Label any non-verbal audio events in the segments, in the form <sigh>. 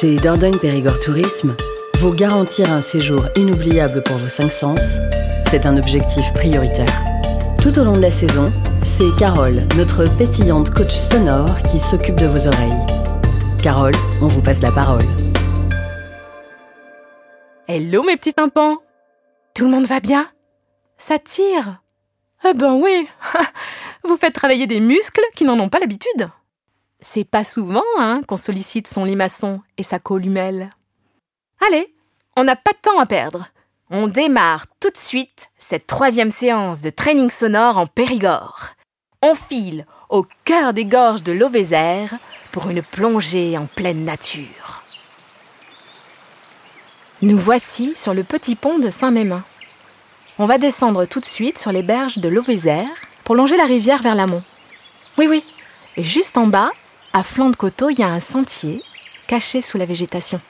Chez Dordogne Périgord Tourisme, vous garantir un séjour inoubliable pour vos cinq sens, c'est un objectif prioritaire. Tout au long de la saison, c'est Carole, notre pétillante coach sonore, qui s'occupe de vos oreilles. Carole, on vous passe la parole. Hello mes petits tympans Tout le monde va bien? Ça tire? Eh ben oui <laughs> Vous faites travailler des muscles qui n'en ont pas l'habitude c'est pas souvent hein, qu'on sollicite son limaçon et sa columelle. Allez, on n'a pas de temps à perdre. On démarre tout de suite cette troisième séance de training sonore en Périgord. On file au cœur des gorges de l'Auvézère pour une plongée en pleine nature. Nous voici sur le petit pont de Saint-Mémin. On va descendre tout de suite sur les berges de l'Auvézère pour longer la rivière vers l'amont. Oui, oui. Et juste en bas, à flanc de coteau, il y a un sentier caché sous la végétation.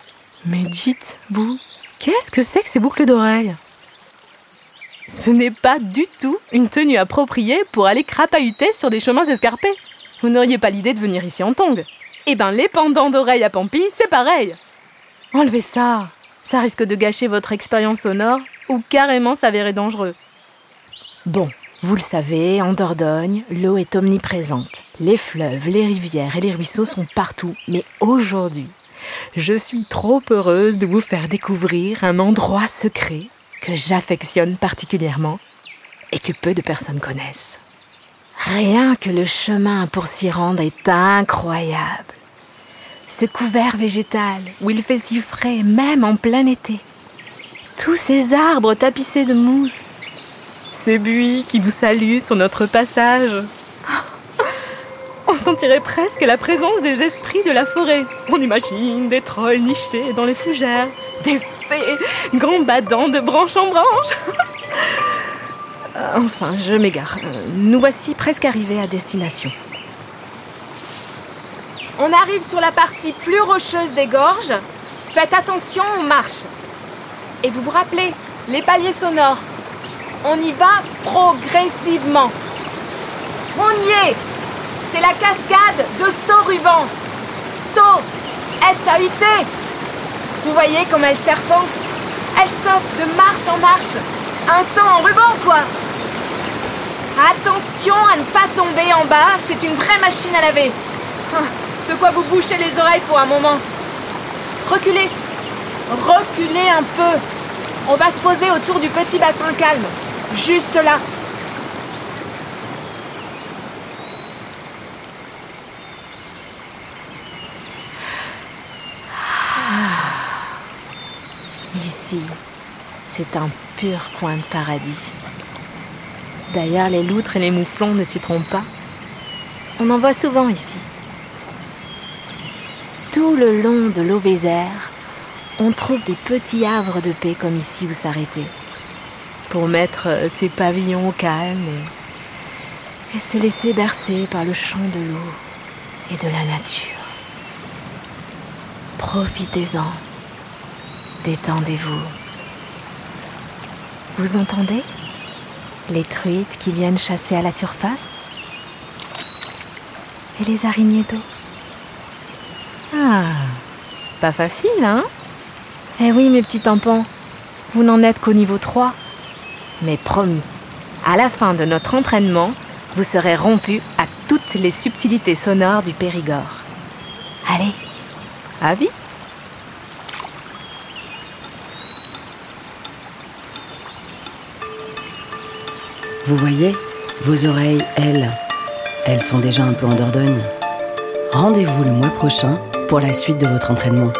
Mais dites-vous, qu'est-ce que c'est que ces boucles d'oreilles? Ce n'est pas du tout une tenue appropriée pour aller crapahuter sur des chemins escarpés. Vous n'auriez pas l'idée de venir ici en tongs. Eh ben, les pendants d'oreilles à Pampi, c'est pareil. Enlevez ça. Ça risque de gâcher votre expérience sonore ou carrément s'avérer dangereux. Bon, vous le savez, en Dordogne, l'eau est omniprésente. Les fleuves, les rivières et les ruisseaux sont partout. Mais aujourd'hui, je suis trop heureuse de vous faire découvrir un endroit secret que j'affectionne particulièrement et que peu de personnes connaissent. Rien que le chemin pour s'y rendre est incroyable. Ce couvert végétal où il fait si frais même en plein été. Tous ces arbres tapissés de mousse ces buis qui nous saluent sur notre passage. On sentirait presque la présence des esprits de la forêt. On imagine des trolls nichés dans les fougères, des fées gambadant de branche en branche. enfin, je m'égare. Nous voici presque arrivés à destination. On arrive sur la partie plus rocheuse des gorges. Faites attention, on marche. Et vous vous rappelez, les paliers sonores, on y va progressivement. On y est C'est la cascade de saut ruban. Saut S-A-U-T Vous voyez comme elle serpente Elle saute de marche en marche. Un saut en ruban, quoi Attention à ne pas tomber en bas, c'est une vraie machine à laver. De quoi vous boucher les oreilles pour un moment. Reculez Reculez un peu On va se poser autour du petit bassin calme. Juste là. Ici, c'est un pur coin de paradis. D'ailleurs, les loutres et les mouflons ne s'y trompent pas. On en voit souvent ici. Tout le long de l'Auvézère, on trouve des petits havres de paix comme ici où s'arrêter pour mettre euh, ses pavillons au calme et, et se laisser bercer par le chant de l'eau et de la nature. Profitez-en, détendez-vous. Vous entendez? Les truites qui viennent chasser à la surface? Et les araignées d'eau? Ah, pas facile, hein? Eh oui, mes petits tampons, vous n'en êtes qu'au niveau 3. Mais promis, à la fin de notre entraînement, vous serez rompu à toutes les subtilités sonores du Périgord. Allez, à vite Vous voyez, vos oreilles, elles, elles sont déjà un peu en Dordogne. Rendez-vous le mois prochain pour la suite de votre entraînement.